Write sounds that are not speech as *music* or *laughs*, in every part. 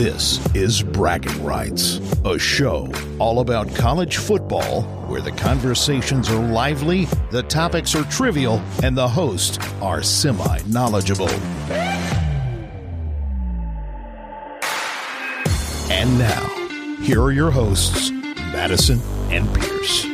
This is Bragging Rights, a show all about college football where the conversations are lively, the topics are trivial, and the hosts are semi knowledgeable. And now, here are your hosts, Madison and Pierce.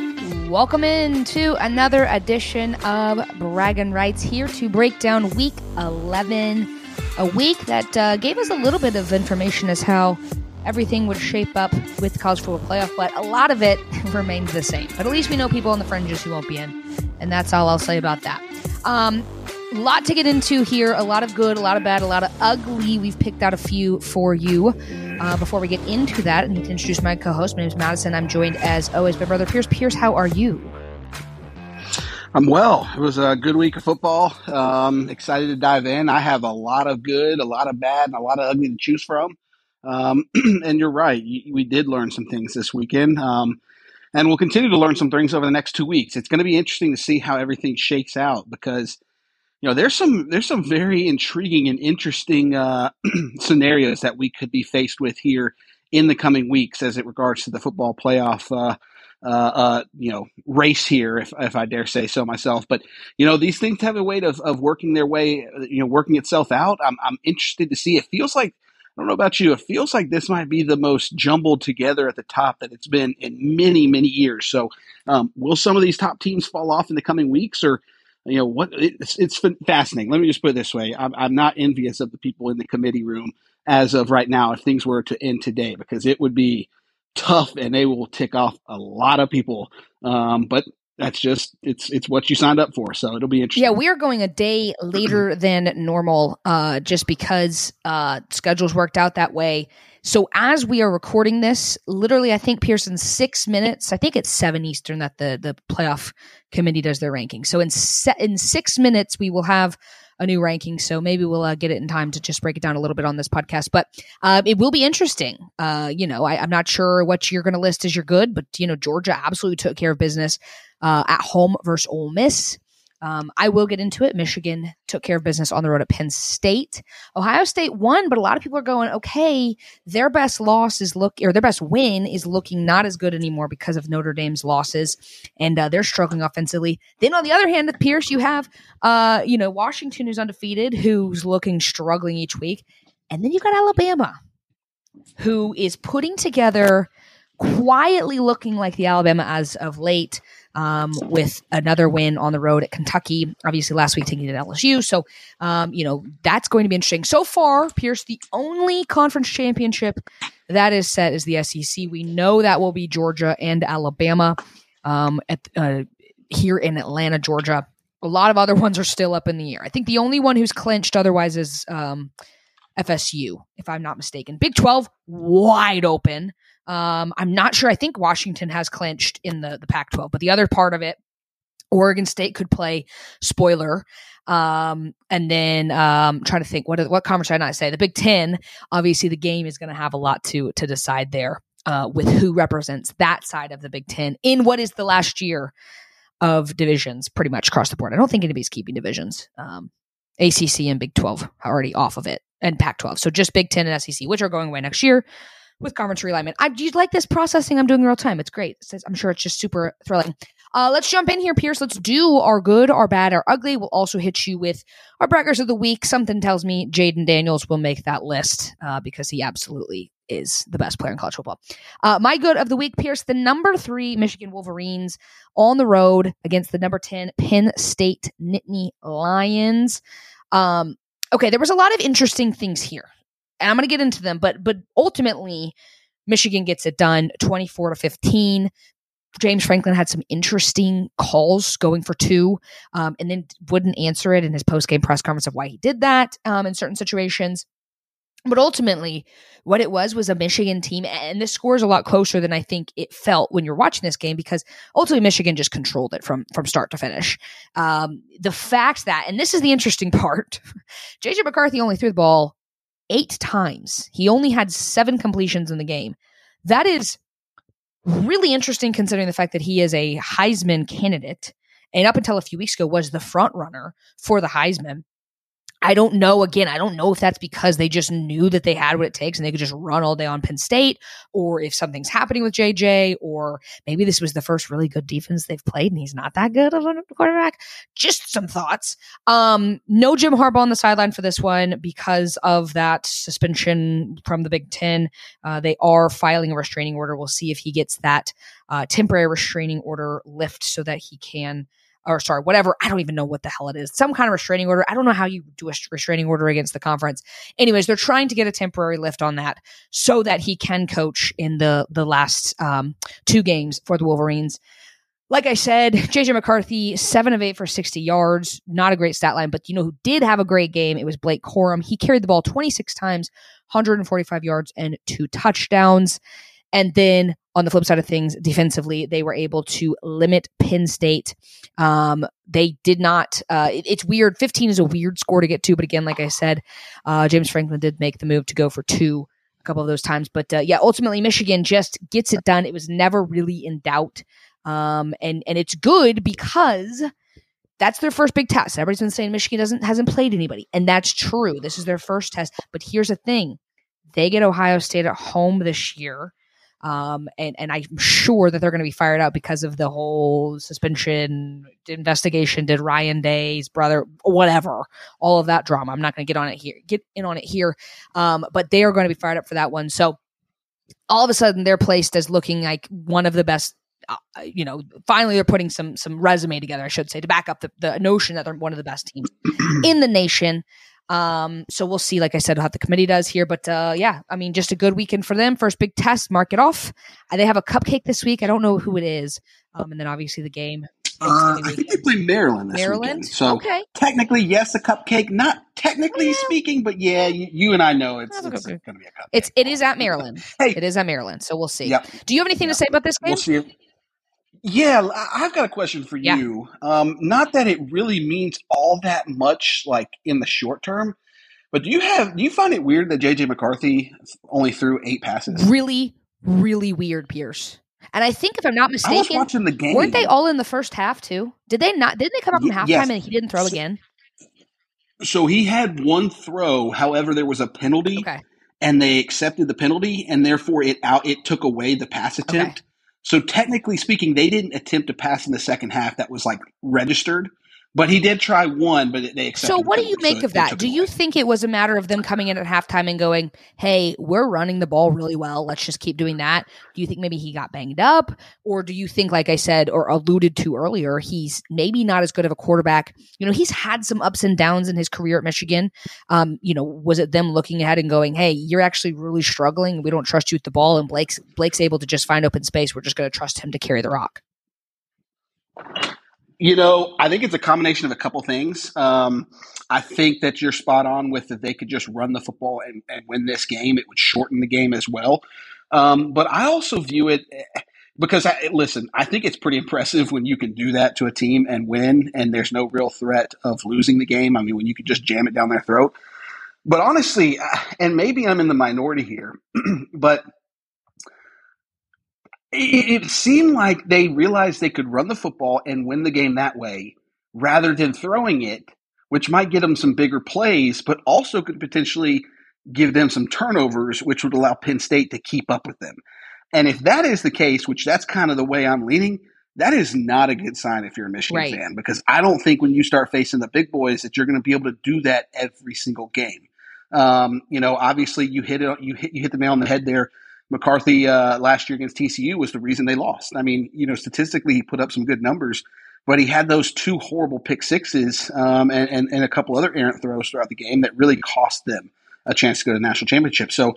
Welcome into another edition of Bragging Rights here to break down week 11 a week that uh, gave us a little bit of information as how everything would shape up with college football playoff, but a lot of it *laughs* remains the same. But at least we know people on the fringes who won't be in, and that's all I'll say about that. Um, a lot to get into here. A lot of good, a lot of bad, a lot of ugly. We've picked out a few for you. Uh, before we get into that, I need to introduce my co-host. My name is Madison. I'm joined as always by brother Pierce. Pierce, how are you? I'm well. It was a good week of football. Um, excited to dive in. I have a lot of good, a lot of bad, and a lot of ugly to choose from. Um, *clears throat* and you're right. We did learn some things this weekend. Um, and we'll continue to learn some things over the next two weeks. It's going to be interesting to see how everything shakes out because, you know, there's some there's some very intriguing and interesting uh, *clears throat* scenarios that we could be faced with here in the coming weeks as it regards to the football playoff uh, uh, uh, you know race here, if if I dare say so myself. But you know these things have a way of, of working their way, you know, working itself out. I'm I'm interested to see. It feels like I don't know about you. It feels like this might be the most jumbled together at the top that it's been in many many years. So um, will some of these top teams fall off in the coming weeks or? You know what? It's, it's fascinating. Let me just put it this way: I'm, I'm not envious of the people in the committee room as of right now. If things were to end today, because it would be tough and they will tick off a lot of people. Um, but that's just it's it's what you signed up for, so it'll be interesting. Yeah, we are going a day later *clears throat* than normal, uh, just because uh, schedules worked out that way. So as we are recording this, literally, I think Pearson six minutes. I think it's seven Eastern that the the playoff committee does their ranking. So in se- in six minutes, we will have a new ranking. So maybe we'll uh, get it in time to just break it down a little bit on this podcast. But uh, it will be interesting. Uh, you know, I, am not sure what you're going to list as your good, but you know, Georgia absolutely took care of business uh, at home versus Ole Miss. Um, I will get into it. Michigan took care of business on the road at Penn State. Ohio State won, but a lot of people are going, okay, their best loss is look or their best win is looking not as good anymore because of Notre Dame's losses, and uh, they're struggling offensively. Then on the other hand, with Pierce, you have uh, you know Washington who's undefeated, who's looking struggling each week, and then you got Alabama, who is putting together quietly looking like the Alabama as of late um, with another win on the road at Kentucky. Obviously, last week taking it at LSU. So, um, you know, that's going to be interesting. So far, Pierce, the only conference championship that is set is the SEC. We know that will be Georgia and Alabama um, at uh, here in Atlanta, Georgia. A lot of other *laughs* ones are still up in the air. I think the only one who's clinched otherwise is um, FSU, if I'm not mistaken. Big 12, wide open. Um, I'm not sure. I think Washington has clinched in the, the Pac 12, but the other part of it, Oregon State could play spoiler. Um, and then um, trying to think what what conference should I not say? The Big Ten. Obviously, the game is going to have a lot to to decide there uh, with who represents that side of the Big Ten in what is the last year of divisions, pretty much across the board. I don't think anybody's keeping divisions. Um, ACC and Big Twelve already off of it, and Pac twelve. So just Big Ten and SEC, which are going away next year with conference realignment. I do you like this processing I'm doing in real time. It's great. It's, I'm sure it's just super thrilling. Uh, let's jump in here, Pierce. Let's do our good, our bad, our ugly. We'll also hit you with our braggers of the week. Something tells me Jayden Daniels will make that list uh, because he absolutely is the best player in college football. Uh, my good of the week, Pierce, the number three Michigan Wolverines on the road against the number 10 Penn State Nittany Lions. Um, okay, there was a lot of interesting things here and I'm going to get into them, but but ultimately, Michigan gets it done, 24 to 15. James Franklin had some interesting calls going for two, um, and then wouldn't answer it in his post game press conference of why he did that um, in certain situations. But ultimately, what it was was a Michigan team, and this score is a lot closer than I think it felt when you're watching this game because ultimately Michigan just controlled it from from start to finish. Um, the fact that, and this is the interesting *laughs* part, JJ McCarthy only threw the ball eight times. He only had seven completions in the game. That is really interesting considering the fact that he is a Heisman candidate and up until a few weeks ago was the front runner for the Heisman. I don't know. Again, I don't know if that's because they just knew that they had what it takes and they could just run all day on Penn State, or if something's happening with JJ, or maybe this was the first really good defense they've played and he's not that good of a quarterback. Just some thoughts. Um, no Jim Harbaugh on the sideline for this one because of that suspension from the Big Ten. Uh, they are filing a restraining order. We'll see if he gets that uh, temporary restraining order lift so that he can or sorry, whatever. I don't even know what the hell it is. Some kind of restraining order. I don't know how you do a restraining order against the conference. Anyways, they're trying to get a temporary lift on that so that he can coach in the the last um, two games for the Wolverines. Like I said, JJ McCarthy, seven of eight for 60 yards. Not a great stat line, but you know who did have a great game? It was Blake Corum. He carried the ball 26 times, 145 yards, and two touchdowns. And then on the flip side of things, defensively, they were able to limit Penn State. Um, they did not. Uh, it, it's weird. 15 is a weird score to get to, but again, like I said, uh, James Franklin did make the move to go for two a couple of those times. But uh, yeah, ultimately, Michigan just gets it done. It was never really in doubt, um, and and it's good because that's their first big test. Everybody's been saying Michigan doesn't hasn't played anybody, and that's true. This is their first test. But here's the thing: they get Ohio State at home this year. Um, and, and I'm sure that they're going to be fired up because of the whole suspension investigation. Did Ryan Day's brother, whatever, all of that drama. I'm not going to get on it here, get in on it here. Um, but they are going to be fired up for that one. So all of a sudden they're placed as looking like one of the best uh, you know, finally they're putting some some resume together, I should say, to back up the, the notion that they're one of the best teams *clears throat* in the nation. Um, so we'll see, like I said, how the committee does here. But uh, yeah, I mean, just a good weekend for them. First big test, mark it off. Uh, they have a cupcake this week. I don't know who it is. Um, and then obviously the game. Uh, I think they play Maryland this Maryland? weekend. So okay. technically, yes, a cupcake. Not technically yeah. speaking, but yeah, you, you, and I know it's, it's going to be a cupcake. It's it is at Maryland. hey, it is at Maryland. So we'll see. Yep. Do you have anything yep. to say about this game? We'll see. Yeah, I've got a question for yeah. you. Um, not that it really means all that much, like in the short term, but do you have do you find it weird that JJ McCarthy only threw eight passes? Really, really weird, Pierce. And I think if I'm not mistaken, I was watching the game. Weren't they all in the first half too? Did they not? Didn't they come up from halftime yes. and he didn't throw so, again? So he had one throw. However, there was a penalty, okay. and they accepted the penalty, and therefore it out it took away the pass attempt. Okay. So technically speaking, they didn't attempt to pass in the second half that was like registered. But he did try one, but they accepted. So, what do you make so of that? Do you think it was a matter of them coming in at halftime and going, "Hey, we're running the ball really well. Let's just keep doing that"? Do you think maybe he got banged up, or do you think, like I said or alluded to earlier, he's maybe not as good of a quarterback? You know, he's had some ups and downs in his career at Michigan. Um, you know, was it them looking ahead and going, "Hey, you're actually really struggling. We don't trust you with the ball," and Blake's Blake's able to just find open space. We're just going to trust him to carry the rock. You know, I think it's a combination of a couple things. Um, I think that you're spot on with that they could just run the football and, and win this game. It would shorten the game as well. Um, but I also view it eh, because I listen. I think it's pretty impressive when you can do that to a team and win, and there's no real threat of losing the game. I mean, when you can just jam it down their throat. But honestly, and maybe I'm in the minority here, *clears throat* but it, it seemed like they realized they could run the football and win the game that way rather than throwing it, which might get them some bigger plays, but also could potentially give them some turnovers, which would allow Penn State to keep up with them. And if that is the case, which that's kind of the way I'm leaning, that is not a good sign if you're a Michigan right. fan because I don't think when you start facing the big boys that you're going to be able to do that every single game. Um, you know, obviously you hit it, you hit you hit the nail on the head there McCarthy uh, last year against TCU was the reason they lost. I mean, you know, statistically, he put up some good numbers, but he had those two horrible pick sixes um, and, and, and a couple other errant throws throughout the game that really cost them a chance to go to the national championship. So,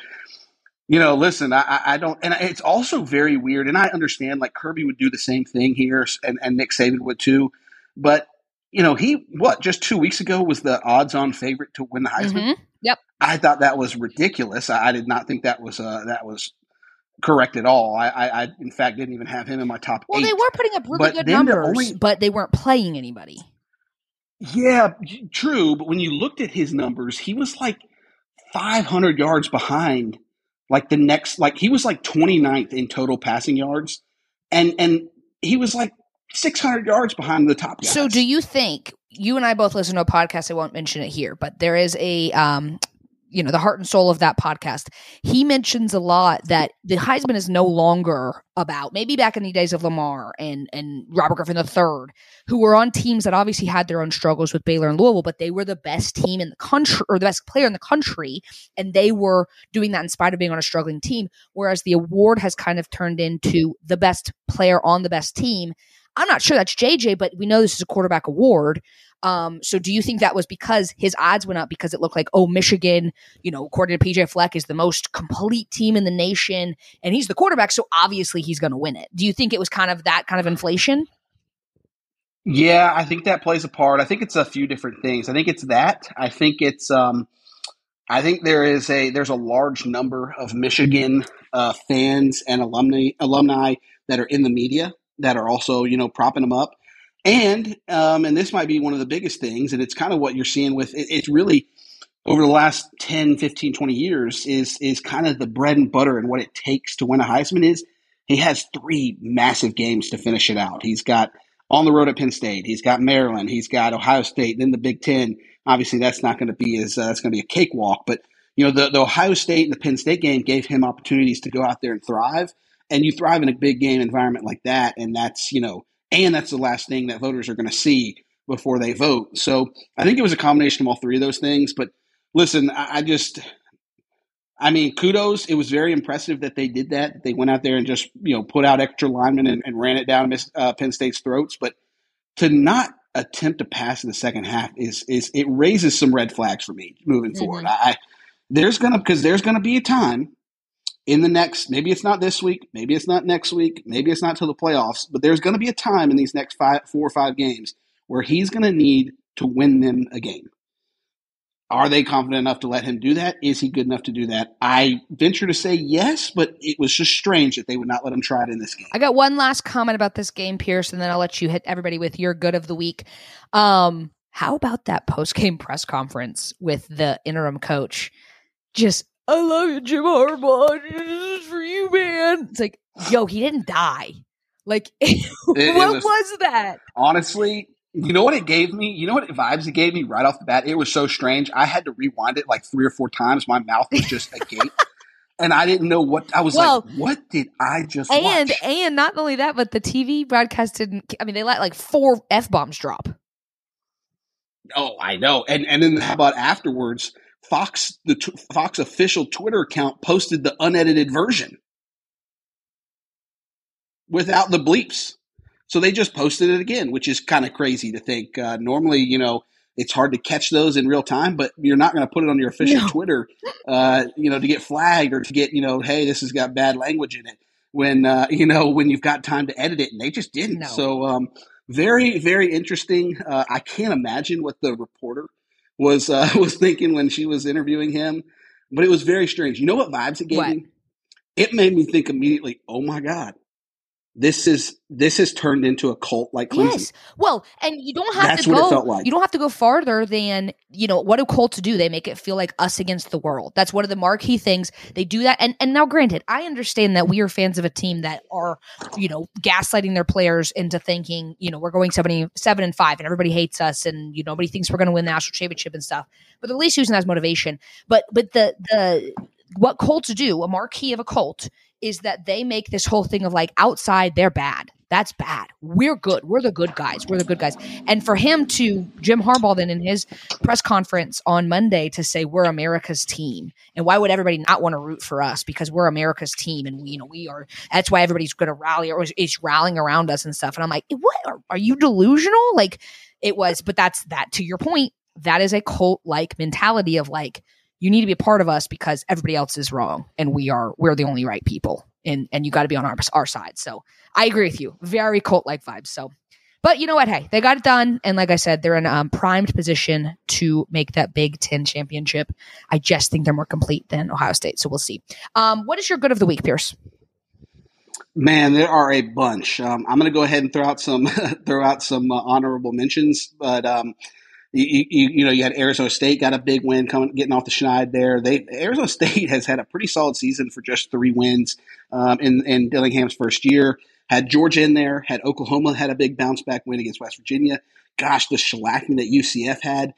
you know, listen, I, I don't, and it's also very weird. And I understand like Kirby would do the same thing here, and, and Nick Saban would too. But you know, he what just two weeks ago was the odds-on favorite to win the Heisman. Mm-hmm. Yep. I thought that was ridiculous. I, I, did not think that was uh, that was correct at all. I, I, I, in fact, didn't even have him in my top. Well, eight. they were putting up really but good numbers, only, but they weren't playing anybody. Yeah, true. But when you looked at his numbers, he was like 500 yards behind. Like the next, like he was like 29th in total passing yards, and and he was like 600 yards behind the top guys. So, do you think you and I both listen to a podcast. I won't mention it here, but there is a um, you know the heart and soul of that podcast. He mentions a lot that the heisman is no longer about maybe back in the days of lamar and and robert griffin iii who were on teams that obviously had their own struggles with baylor and louisville but they were the best team in the country or the best player in the country and they were doing that in spite of being on a struggling team. Whereas the award has kind of turned into the best player on the best team. I'm not sure that's jj but we know this is a quarterback award um, so do you think that was because his odds went up because it looked like, oh, Michigan, you know, according to PJ Fleck, is the most complete team in the nation and he's the quarterback, so obviously he's going to win it. Do you think it was kind of that kind of inflation? Yeah, I think that plays a part. I think it's a few different things. I think it's that. I think it's um I think there is a there's a large number of Michigan uh, fans and alumni alumni that are in the media that are also, you know, propping them up. And um, and this might be one of the biggest things, and it's kind of what you're seeing with it, it's really over the last 10, 15, 20 years is is kind of the bread and butter and what it takes to win a Heisman is he has three massive games to finish it out. He's got on the road at Penn State, he's got Maryland, he's got Ohio State, then the Big Ten. Obviously, that's not going to be as uh, that's going to be a cakewalk, but you know the, the Ohio State and the Penn State game gave him opportunities to go out there and thrive. And you thrive in a big game environment like that, and that's you know and that's the last thing that voters are going to see before they vote. So I think it was a combination of all three of those things. But listen, I, I just, I mean, kudos. It was very impressive that they did that. They went out there and just you know put out extra linemen and, and ran it down uh, Penn State's throats. But to not attempt to pass in the second half is is it raises some red flags for me moving mm-hmm. forward. I, there's gonna because there's gonna be a time in the next, maybe it's not this week, maybe it's not next week, maybe it's not till the playoffs, but there's going to be a time in these next five, four or five games where he's going to need to win them a game. Are they confident enough to let him do that? Is he good enough to do that? I venture to say yes, but it was just strange that they would not let him try it in this game. I got one last comment about this game, Pierce, and then I'll let you hit everybody with your good of the week. Um, how about that post game press conference with the interim coach? Just I love you, Jim Harbaugh. This is for you, man. It's like, yo, he didn't die. Like, *laughs* it, what it was, was, that? Honestly, you know what it gave me? You know what vibes it gave me right off the bat? It was so strange. I had to rewind it like three or four times. My mouth was just agape. *laughs* and I didn't know what I was well, like. What did I just and watch? and not only that, but the TV broadcast didn't. I mean, they let like four f bombs drop. Oh, I know. And and then how about afterwards? Fox, the t- Fox official Twitter account posted the unedited version without the bleeps. So they just posted it again, which is kind of crazy to think. Uh, normally, you know, it's hard to catch those in real time, but you're not going to put it on your official no. *laughs* Twitter, uh, you know, to get flagged or to get, you know, hey, this has got bad language in it. When uh, *laughs* you know when you've got time to edit it, and they just didn't. No. So um, very, very interesting. Uh, I can't imagine what the reporter was uh, *laughs* was thinking when she was interviewing him. But it was very strange. You know what vibes it gave what? me? It made me think immediately, oh my God, this is this has turned into a cult like Clemson. Yes. Well, and you don't have That's to go. Like. You don't have to go farther than you know what do cults do? They make it feel like us against the world. That's one of the marquee things. They do that. And and now, granted, I understand that we are fans of a team that are you know gaslighting their players into thinking you know we're going seventy seven and five and everybody hates us and you know nobody thinks we're going to win the national championship and stuff. But at least using that as motivation. But but the the what cults do, a marquee of a cult is that they make this whole thing of like outside they're bad. That's bad. We're good. We're the good guys. We're the good guys. And for him to Jim Harbaugh then in his press conference on Monday to say we're America's team, and why would everybody not want to root for us because we're America's team and we, you know we are. That's why everybody's going to rally or is rallying around us and stuff. And I'm like, what are, are you delusional? Like it was, but that's that. To your point, that is a cult like mentality of like you need to be a part of us because everybody else is wrong and we are we're the only right people. And and you got to be on our our side. So i agree with you. Very cult like vibes. So but you know what? Hey they got it done. And like i said they're in a um, primed position to make that big 10 championship. I just think they're more complete than ohio state. So we'll see. Um, what is your good of the week pierce? Man, there are a bunch. Um, I'm going to go ahead and throw out some *laughs* throw out some uh, honorable mentions, but um, you, you, you, know, you had Arizona State got a big win coming, getting off the schneid there. They Arizona *laughs* State has had a pretty solid season for just three wins um, in in Dillingham's first year. Had Georgia in there, had Oklahoma had a big bounce back win against West Virginia. gosh, the shellacking that UCF had.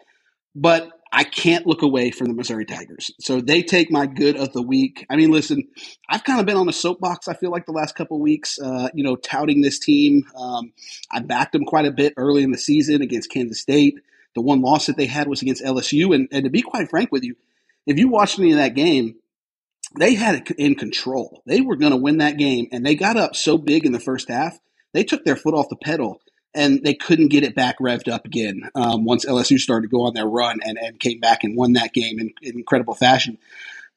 But I can't look away from the Missouri Tigers. So they take my good of the week. I mean, listen, I've kind of been on the soapbox, I feel like, the last couple weeks, uh, you know, touting this team. Um, I backed them quite a bit early in the season against Kansas State. The one loss that they had was against LSU. And, and to be quite frank with you, if you watched any of that game, they had it in control. They were going to win that game, and they got up so big in the first half, they took their foot off the pedal and they couldn't get it back revved up again um, once LSU started to go on their run and, and came back and won that game in, in incredible fashion.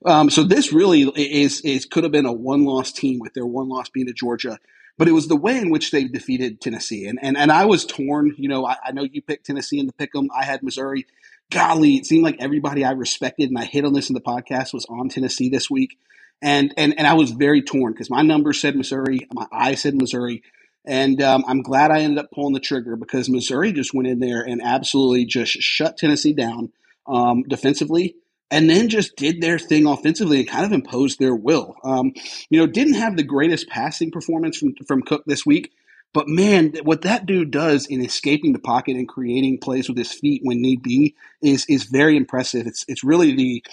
Um, so this really is, is could have been a one loss team with their one loss being to Georgia, but it was the way in which they defeated Tennessee. And and, and I was torn. You know, I, I know you picked Tennessee in the pick 'em. I had Missouri. Golly, it seemed like everybody I respected and I hit on this in the podcast was on Tennessee this week. And and and I was very torn because my numbers said Missouri, my eyes said Missouri. And um, I'm glad I ended up pulling the trigger because Missouri just went in there and absolutely just shut Tennessee down um, defensively and then just did their thing offensively and kind of imposed their will. Um, you know, didn't have the greatest passing performance from, from Cook this week, but man, what that dude does in escaping the pocket and creating plays with his feet when need be is is very impressive. It's it's really the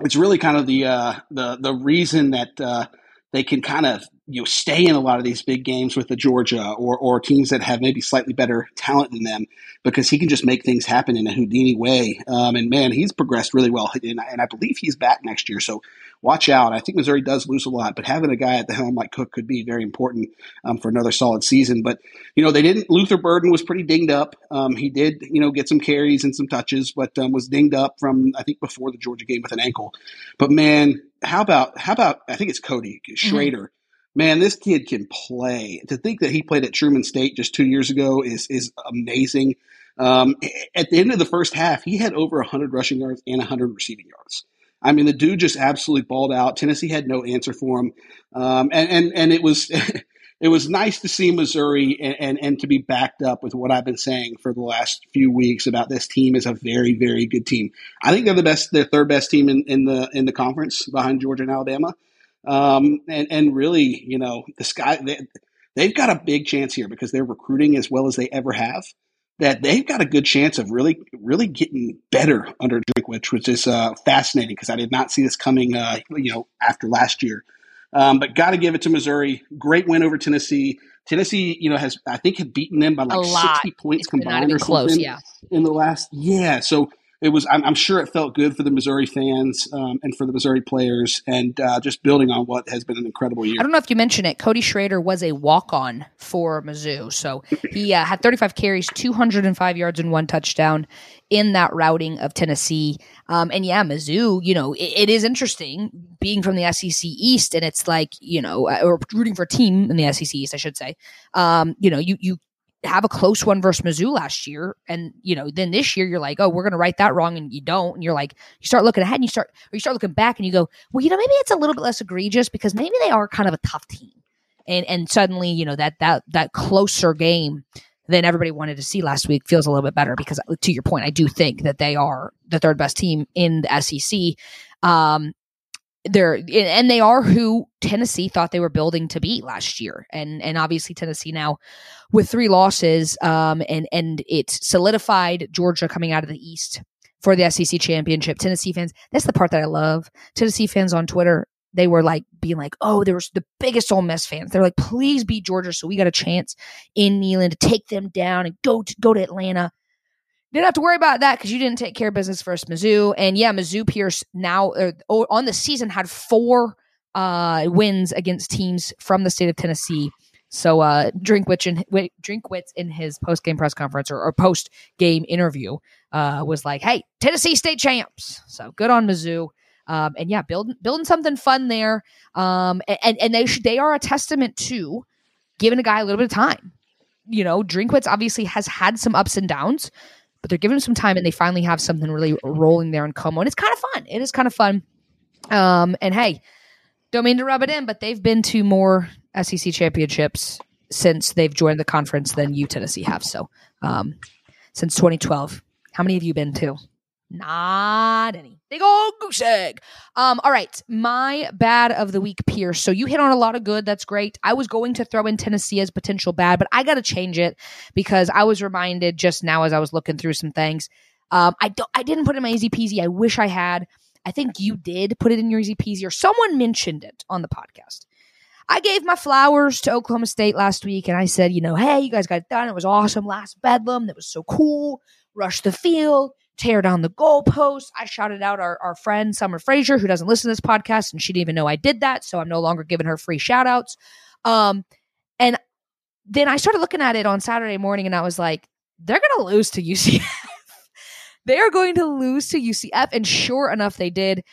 it's really kind of the uh, the the reason that uh, they can kind of you know stay in a lot of these big games with the Georgia or or teams that have maybe slightly better talent than them because he can just make things happen in a Houdini way. Um, and man, he's progressed really well, and, and, I believe he's back next year. So watch out. I think Missouri does lose a lot, but having a guy at the helm like Cook could be very important um, for another solid season. But you know they didn't. Luther Burden was pretty dinged up. Um, he did you know get some carries and some touches, but um, was dinged up from I think before the Georgia game with an ankle. But man, how about how about I think it's Cody Schrader. Mm-hmm man, this kid can play. To think that he played at Truman State just two years ago is is amazing. Um, at the end of the first half, he had over 100 rushing yards and 100 receiving yards. I mean, the dude just absolutely balled out. Tennessee had no answer for him, um, and and and it was. *laughs* it was nice to see Missouri and, and, and, to be backed up with what I've been saying for the last few weeks about this team is a very, very good team. I think they're the best, they're third best team in, in the in the conference behind Georgia and Alabama. Um, and, and really, you know, the sky, they, they've got a big chance here because they're recruiting as well as they ever have. That they've got a good chance of really, really getting better under Drinkwitz, which is uh, fascinating because I did not see this coming, uh, you know, after last year. Um, but got to give it to Missouri. Great win over Tennessee. Tennessee, you know, has I think had beaten them by like sixty points it's combined or close, yeah. in the last yeah. So it was I'm, I'm, sure it felt good for the Missouri fans um, and for the Missouri players, and uh, just building on what has been an incredible year. I don't know if you mentioned it. Cody Schrader was a walk on for Mizzou, so he uh, had 35 carries, 205 yards, and one touchdown in that routing of Tennessee. Um, and yeah, Mizzou, you know, it, it is interesting being from the SEC East, and it's like you know, uh, or rooting for a team in the SEC East, I should say. Um, you know, you you have a close one versus Mizzou last year, and you know, then this year you're like, oh, we're going to write that wrong, and you don't, and you're like, you start looking ahead, and you start, or you start looking back, and you go, well, you know, maybe it's a little bit less egregious because maybe they are kind of a tough team, and and suddenly, you know, that that that closer game than everybody wanted to see last week feels a little bit better because, to your point, I do think that they are the third best team in the SEC. Um, they're and they are who Tennessee thought they were building to be last year, and and obviously Tennessee now with three losses, um, and and it solidified Georgia coming out of the East for the SEC championship. Tennessee fans, that's the part that I love. Tennessee fans on Twitter, they were like being like, "Oh, there was the biggest Ole Miss fans." They're like, "Please beat Georgia, so we got a chance in Neyland to take them down and go to go to Atlanta." Didn't have to worry about that because you didn't take care of business first, Mizzou. And yeah, Mizzou Pierce now uh, on the season had four uh, wins against teams from the state of Tennessee. So uh, Drinkwitz in, his post game press conference or, or post game interview uh, was like, "Hey, Tennessee state champs." So good on Mizzou. Um, and yeah, building building something fun there. Um, and and they should, they are a testament to giving a guy a little bit of time. You know, Drinkwitz obviously has had some ups and downs, but they're giving him some time and they finally have something really rolling there in Como. And it's kind of fun. It is kind of fun. Um, and hey, don't mean to rub it in, but they've been to more SEC championships since they've joined the conference than you Tennessee have. So, um, since 2012, how many have you been to? Not any. Big old goose egg. Um, all right. My bad of the week, Pierce. So you hit on a lot of good. That's great. I was going to throw in Tennessee as potential bad, but I got to change it because I was reminded just now as I was looking through some things. Um, I don't. I didn't put in my easy peasy. I wish I had. I think you did put it in your easy peasy, or someone mentioned it on the podcast. I gave my flowers to Oklahoma State last week, and I said, you know, hey, you guys got it done. It was awesome. Last Bedlam, that was so cool. Rush the field tear down the goalpost. I shouted out our, our friend Summer Frazier, who doesn't listen to this podcast, and she didn't even know I did that. So I'm no longer giving her free shout outs. Um, and then I started looking at it on Saturday morning and I was like, they're going to lose to UCF. *laughs* they are going to lose to UCF. And sure enough, they did.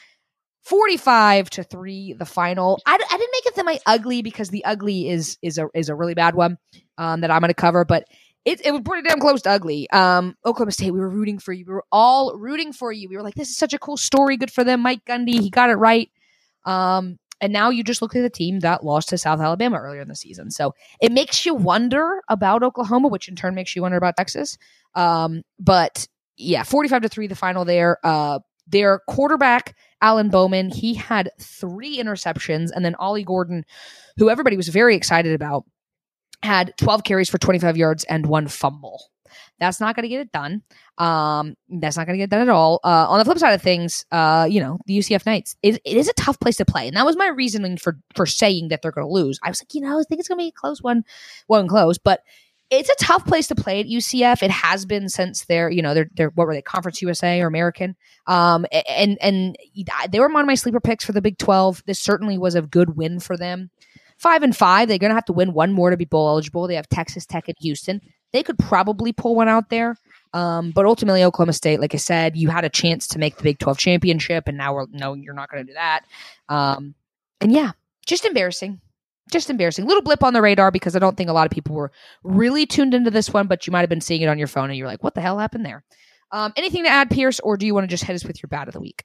45 to 3 the final I, I didn't make it my ugly because the ugly is is a is a really bad one um, that i'm going to cover but it, it was pretty damn close to ugly. Um, Oklahoma State, we were rooting for you. We were all rooting for you. We were like, this is such a cool story. Good for them. Mike Gundy, he got it right. Um, and now you just look at the team that lost to South Alabama earlier in the season. So it makes you wonder about Oklahoma, which in turn makes you wonder about Texas. Um, but yeah, 45 to 3, the final there. Uh, their quarterback, Alan Bowman, he had three interceptions. And then Ollie Gordon, who everybody was very excited about, had 12 carries for 25 yards and one fumble. That's not going to get it done. Um, that's not going to get done at all. Uh, on the flip side of things, uh, you know, the UCF Knights, it, it is a tough place to play. And that was my reasoning for, for saying that they're going to lose. I was like, you know, I think it's going to be a close one, one close, but it's a tough place to play at UCF. It has been since they're, you know, they're, they're what were they, Conference USA or American? Um, and, and they were one of my sleeper picks for the Big 12. This certainly was a good win for them five and five. They're going to have to win one more to be bowl eligible. They have Texas Tech and Houston. They could probably pull one out there. Um, but ultimately, Oklahoma State, like I said, you had a chance to make the Big 12 championship, and now we're no, you're not going to do that. Um, and yeah, just embarrassing. Just embarrassing. Little blip on the radar because I don't think a lot of people were really tuned into this one, but you might have been seeing it on your phone and you're like, what the hell happened there? Um, anything to add, Pierce, or do you want to just hit us with your bad of the week?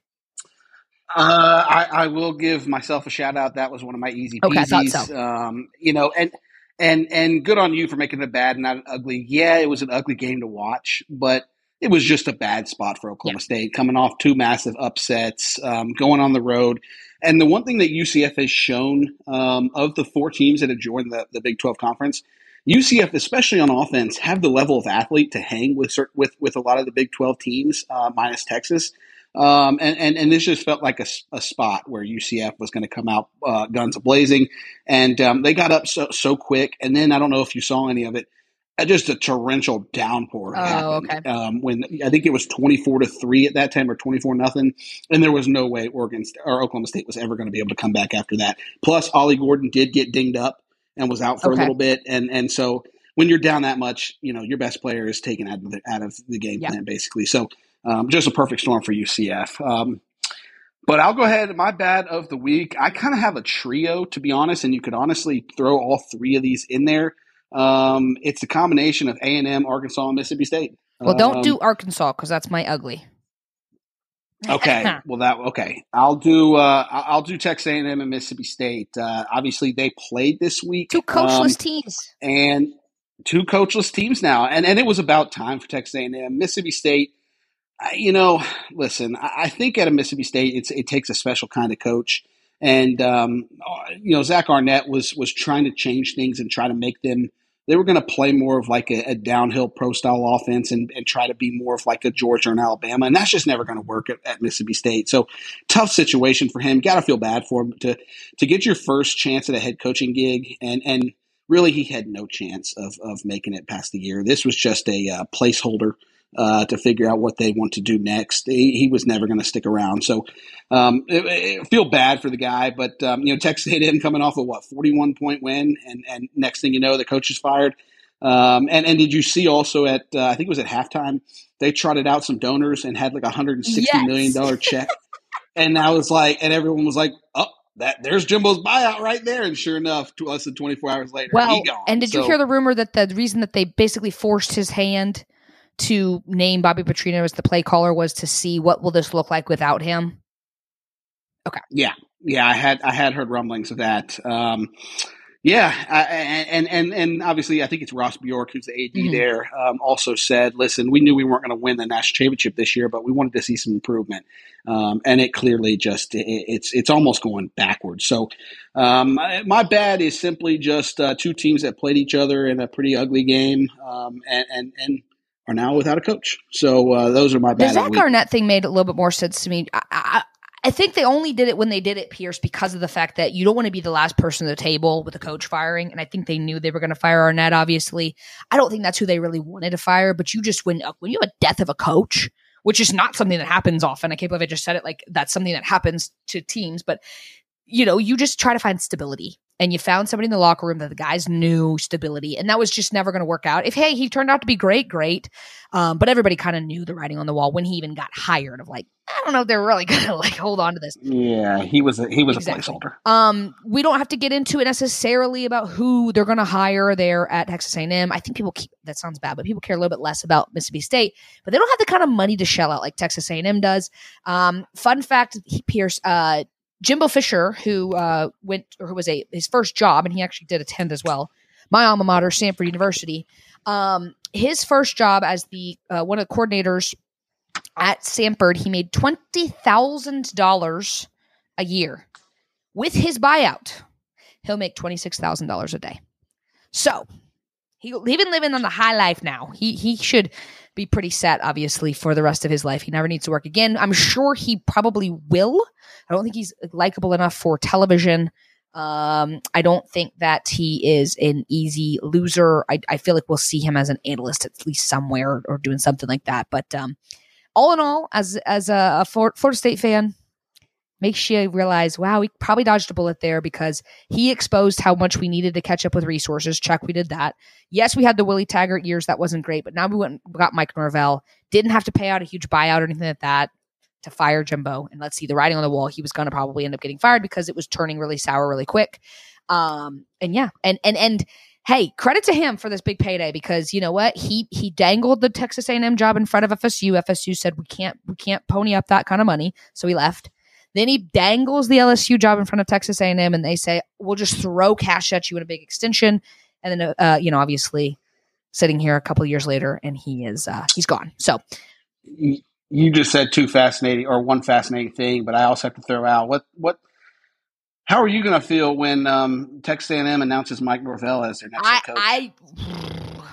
Uh, I, I, will give myself a shout out. That was one of my easy peasies. Okay, so. um, you know, and and and good on you for making it bad, not ugly. Yeah, it was an ugly game to watch, but it was just a bad spot for Oklahoma yeah. State, coming off two massive upsets, um, going on the road. And the one thing that UCF has shown um, of the four teams that have joined the, the Big Twelve conference, UCF, especially on offense, have the level of athlete to hang with with with a lot of the Big Twelve teams, uh, minus Texas. Um, and, and, and, this just felt like a, a spot where UCF was going to come out uh, guns blazing. And um, they got up so, so quick. And then I don't know if you saw any of it, uh, just a torrential downpour. Oh, happened, okay. Um, when I think it was 24 to 3 at that time or 24 nothing. And there was no way Oregon or Oklahoma State was ever going to be able to come back after that. Plus, Ollie Gordon did get dinged up and was out for okay. a little bit. And, and so when you're down that much, you know, your best player is taken out of the, out of the game yeah. plan, basically. So um, just a perfect storm for UCF. Um, but I'll go ahead. My bad of the week. I kind of have a trio, to be honest, and you could honestly throw all three of these in there. Um, it's a combination of A and M, Arkansas, and Mississippi State. Well, don't do um, Arkansas because that's my ugly. okay. *laughs* well, that okay. I'll do. Uh, I'll do Texas A and M and Mississippi State. Uh, obviously, they played this week. Two coachless um, teams. And two coachless teams now, and and it was about time for Texas A and M. Mississippi State you know, listen, I think at a Mississippi State, it takes a special kind of coach. And um, you know, Zach Arnett was was trying to change things and try to make them. They were going to play more of like a, a downhill pro style offense and, and, try to be more of like a Georgia and Alabama, and that's just never going to work at, at, Mississippi State. So tough situation for him. Got to feel bad for him to to get your first chance at a head coaching gig, and and really he had no chance of of making it past the year. This was just a uh, placeholder uh, to figure out what they want to do next. He, he was never going to stick around. So um, it, it, feel bad for the guy, but um, you know Texas A&M coming off a what forty one point win, and and next thing you know the coach is fired. Um, and and did you see also at uh, I think it was at halftime they trotted out some donors and had like a hundred and sixty yes. million dollar check, *laughs* and I was like, and everyone was like, oh that there's Jimbo's buyout right there. And sure enough, to less than 24 hours later, well, and did so, you hear the rumor that the reason that they basically forced his hand to name Bobby Petrino as the play caller was to see what will this look like without him? Okay. Yeah. Yeah, I had I had heard rumblings of that. Um, Yeah, I, and and and obviously, I think it's Ross Bjork who's the AD mm-hmm. there. Um, also said, "Listen, we knew we weren't going to win the national championship this year, but we wanted to see some improvement." Um, and it clearly just it, it's it's almost going backwards. So um, my bad is simply just uh, two teams that played each other in a pretty ugly game, um, and, and and are now without a coach. So uh, those are my bad. The Zach Arnett thing made a little bit more sense to me. I, I, I think they only did it when they did it, Pierce, because of the fact that you don't want to be the last person at the table with a coach firing. And I think they knew they were going to fire Arnett. Obviously, I don't think that's who they really wanted to fire. But you just when when you have a death of a coach, which is not something that happens often. I can't believe I just said it like that's something that happens to teams, but you know, you just try to find stability and you found somebody in the locker room that the guys knew stability and that was just never going to work out. If hey he turned out to be great great um, but everybody kind of knew the writing on the wall when he even got hired of like i don't know if they're really *laughs* going to like hold on to this. Yeah he was a, he was exactly. a placeholder. Um we don't have to get into it necessarily about who they're going to hire there at texas a&m i think people keep that sounds bad but people care a little bit less about mississippi state but they don't have the kind of money to shell out like texas a&m does. Um fun fact pierce uh Jimbo Fisher, who uh, went or who was a his first job, and he actually did attend as well. My alma mater, Samford University. Um, his first job as the uh, one of the coordinators at Samford, he made twenty thousand dollars a year. With his buyout, he'll make twenty six thousand dollars a day. So he he been living on the high life now. He he should be pretty set, obviously, for the rest of his life. He never needs to work again. I'm sure he probably will. I don't think he's likable enough for television. Um, I don't think that he is an easy loser. I, I, feel like we'll see him as an analyst at least somewhere or doing something like that. But um, all in all, as as a, a Florida State fan, makes you realize, wow, we probably dodged a bullet there because he exposed how much we needed to catch up with resources. Check, we did that. Yes, we had the Willie Taggart years. That wasn't great, but now we went got Mike Norvell. Didn't have to pay out a huge buyout or anything like that to fire Jimbo. And let's see, the writing on the wall, he was going to probably end up getting fired because it was turning really sour really quick. Um, and yeah, and and and hey, credit to him for this big payday because you know what he he dangled the Texas A&M job in front of FSU. FSU said we can't we can't pony up that kind of money, so he left. Then he dangles the LSU job in front of Texas A&M, and they say we'll just throw cash at you in a big extension. And then, uh, you know, obviously, sitting here a couple years later, and he is uh, he's gone. So you just said two fascinating or one fascinating thing, but I also have to throw out what what. How are you going to feel when um, Texas A&M announces Mike Norvell as their next I, coach? I *sighs*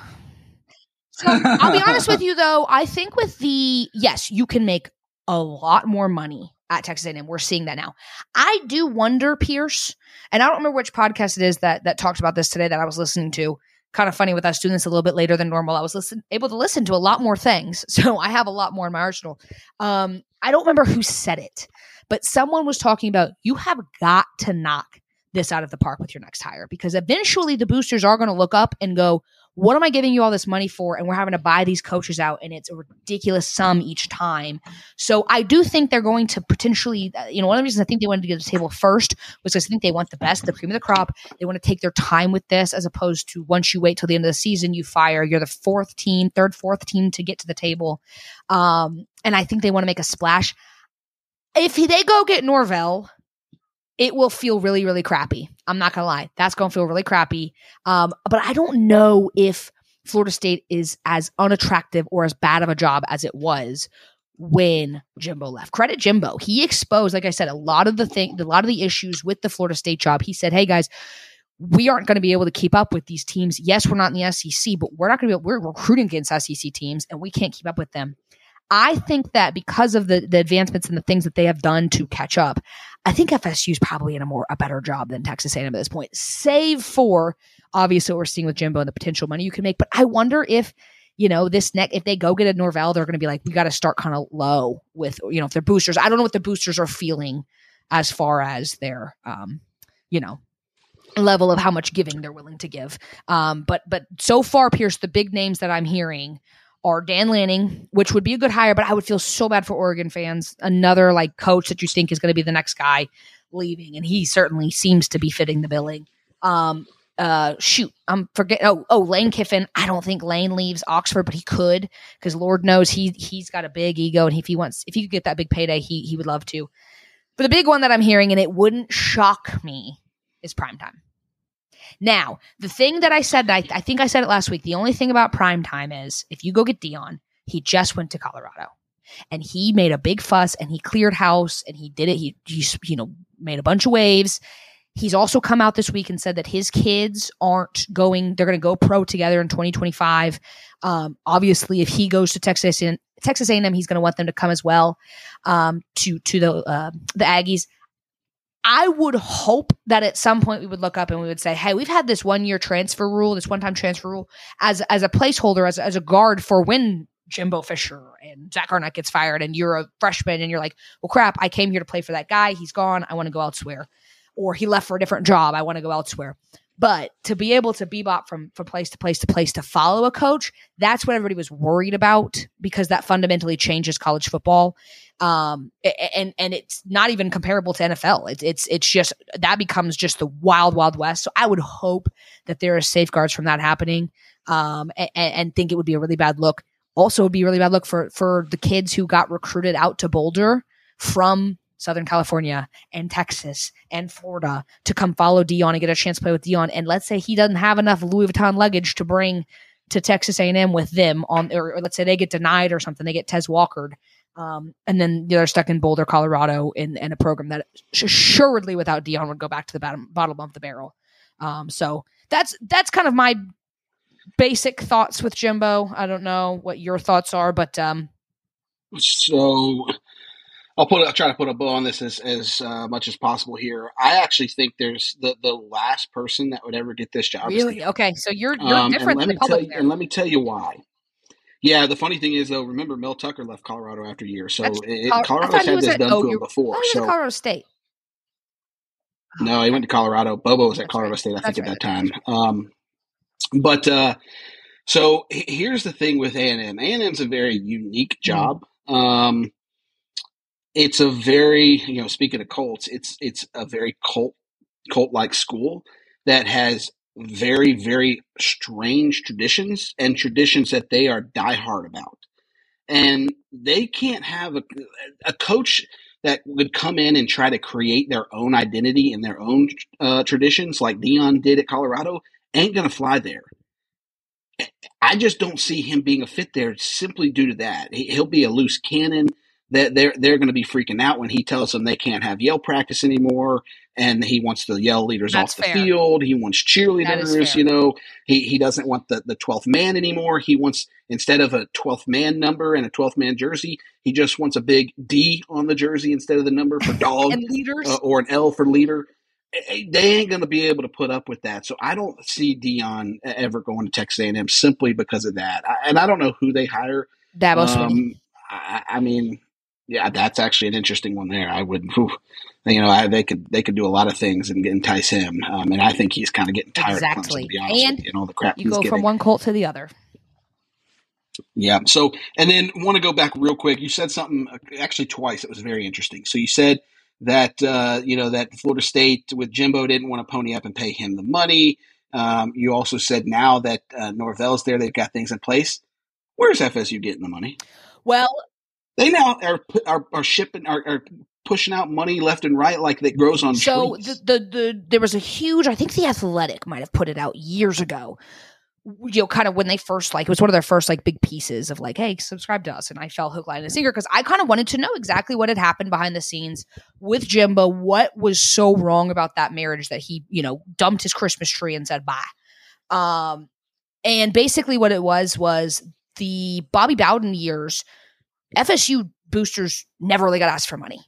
so I'll be honest with you though. I think with the yes, you can make a lot more money at Texas A&M. We're seeing that now. I do wonder, Pierce, and I don't remember which podcast it is that that talked about this today that I was listening to. Kind of funny with us doing this a little bit later than normal. I was listen, able to listen to a lot more things, *laughs* so I have a lot more in my arsenal. Um, I don't remember who said it, but someone was talking about you have got to knock this out of the park with your next hire because eventually the boosters are going to look up and go, what am I giving you all this money for? And we're having to buy these coaches out, and it's a ridiculous sum each time. So I do think they're going to potentially, uh, you know, one of the reasons I think they wanted to get to the table first was because I think they want the best, the cream of the crop. They want to take their time with this, as opposed to once you wait till the end of the season, you fire. You're the fourth team, third, fourth team to get to the table. Um, and I think they want to make a splash. If they go get Norvell, it will feel really, really crappy. I'm not gonna lie. That's gonna feel really crappy. Um, but I don't know if Florida State is as unattractive or as bad of a job as it was when Jimbo left. Credit Jimbo. He exposed, like I said, a lot of the thing, a lot of the issues with the Florida State job. He said, "Hey guys, we aren't going to be able to keep up with these teams. Yes, we're not in the SEC, but we're not going to be. We're recruiting against SEC teams, and we can't keep up with them." I think that because of the the advancements and the things that they have done to catch up, I think FSU is probably in a more a better job than Texas A&M at this point, save for obviously what we're seeing with Jimbo and the potential money you can make. But I wonder if you know this neck if they go get a Norvell, they're going to be like, we got to start kind of low with you know if they're boosters. I don't know what the boosters are feeling as far as their um you know level of how much giving they're willing to give. Um, but but so far, Pierce, the big names that I'm hearing are Dan Lanning, which would be a good hire, but I would feel so bad for Oregon fans. Another like coach that you think is going to be the next guy leaving, and he certainly seems to be fitting the billing. Um, uh, shoot, I'm forget. Oh, oh, Lane Kiffin. I don't think Lane leaves Oxford, but he could because Lord knows he he's got a big ego, and if he wants, if he could get that big payday, he he would love to. But the big one that I'm hearing, and it wouldn't shock me, is prime time. Now, the thing that I said, I, I think I said it last week. The only thing about prime time is if you go get Deion, he just went to Colorado and he made a big fuss and he cleared house and he did it. He, he you know, made a bunch of waves. He's also come out this week and said that his kids aren't going, they're going to go pro together in 2025. Um, obviously, if he goes to Texas and Texas A&M, he's going to want them to come as well um, to to the uh, the Aggies. I would hope that at some point we would look up and we would say, "Hey, we've had this one year transfer rule, this one time transfer rule, as as a placeholder, as as a guard for when Jimbo Fisher and Zach Arnett gets fired, and you're a freshman, and you're like, well, crap, I came here to play for that guy. He's gone. I want to go elsewhere, or he left for a different job. I want to go elsewhere." But to be able to bebop from from place to place to place to follow a coach, that's what everybody was worried about because that fundamentally changes college football. Um, and and it's not even comparable to NFL. It's it's it's just that becomes just the wild wild west. So I would hope that there are safeguards from that happening. Um, and, and think it would be a really bad look. Also, would be really bad look for for the kids who got recruited out to Boulder from Southern California and Texas and Florida to come follow Deion and get a chance to play with Deion. And let's say he doesn't have enough Louis Vuitton luggage to bring to Texas A&M with them on, or, or let's say they get denied or something, they get Tez Walkered. Um, and then they're stuck in Boulder, Colorado, in, in a program that assuredly without Deion would go back to the bottom, bottom of the barrel. Um, so that's that's kind of my basic thoughts with Jimbo. I don't know what your thoughts are, but um, so I'll put I'll try to put a bow on this as as uh, much as possible here. I actually think there's the the last person that would ever get this job. Really? Okay, so you're you're um, different than the public. You, and let me tell you why. Yeah, the funny thing is though, remember Mel Tucker left Colorado after a year, so it, Colorado's had this at, done oh, to him before. Oh, so Colorado State. No, he went to Colorado. Bobo was at Colorado right. State, I think, That's at right. that time. Um, but uh, so here's the thing with A and M. A and M's a very unique mm-hmm. job. Um, it's a very you know speaking of Colts, it's it's a very cult cult like school that has very very strange traditions and traditions that they are diehard about, and they can't have a, a coach that would come in and try to create their own identity and their own uh, traditions like Deion did at Colorado ain't gonna fly there. I just don't see him being a fit there simply due to that. He'll be a loose cannon that they're they're going to be freaking out when he tells them they can't have yell practice anymore, and he wants the yell leaders That's off the fair. field. He wants cheerleaders. You know, he he doesn't want the the twelfth man anymore. He wants instead of a twelfth man number and a twelfth man jersey, he just wants a big D on the jersey instead of the number for *laughs* dog and leaders uh, or an L for leader. They ain't going to be able to put up with that. So I don't see Deion ever going to Texas A&M simply because of that. I, and I don't know who they hire. Dabo um, I, I mean, yeah, that's actually an interesting one there. I would, whew, you know, I, they could they could do a lot of things and entice him, um, and I think he's kind of getting tired exactly. of Clemson, to be honest and you, and all the crap you go getting. from one cult to the other. Yeah. So, and then want to go back real quick. You said something uh, actually twice. It was very interesting. So you said that uh, you know that Florida State with Jimbo didn't want to pony up and pay him the money. Um, you also said now that uh, Norvell's there, they've got things in place. Where's FSU getting the money? Well, they now are are, are shipping are, are pushing out money left and right like that grows on so trees. the, the the there was a huge i think the athletic might have put it out years ago. You know kind of when they first like it was one of their first like big pieces of like hey subscribe to us. And i fell hook line and sinker because i kind of wanted to know exactly what had happened behind the scenes with jimbo what was so wrong about that marriage that he you know dumped his christmas tree and said bye. Um and basically what it was was the bobby bowden years FSU boosters never really got asked for money.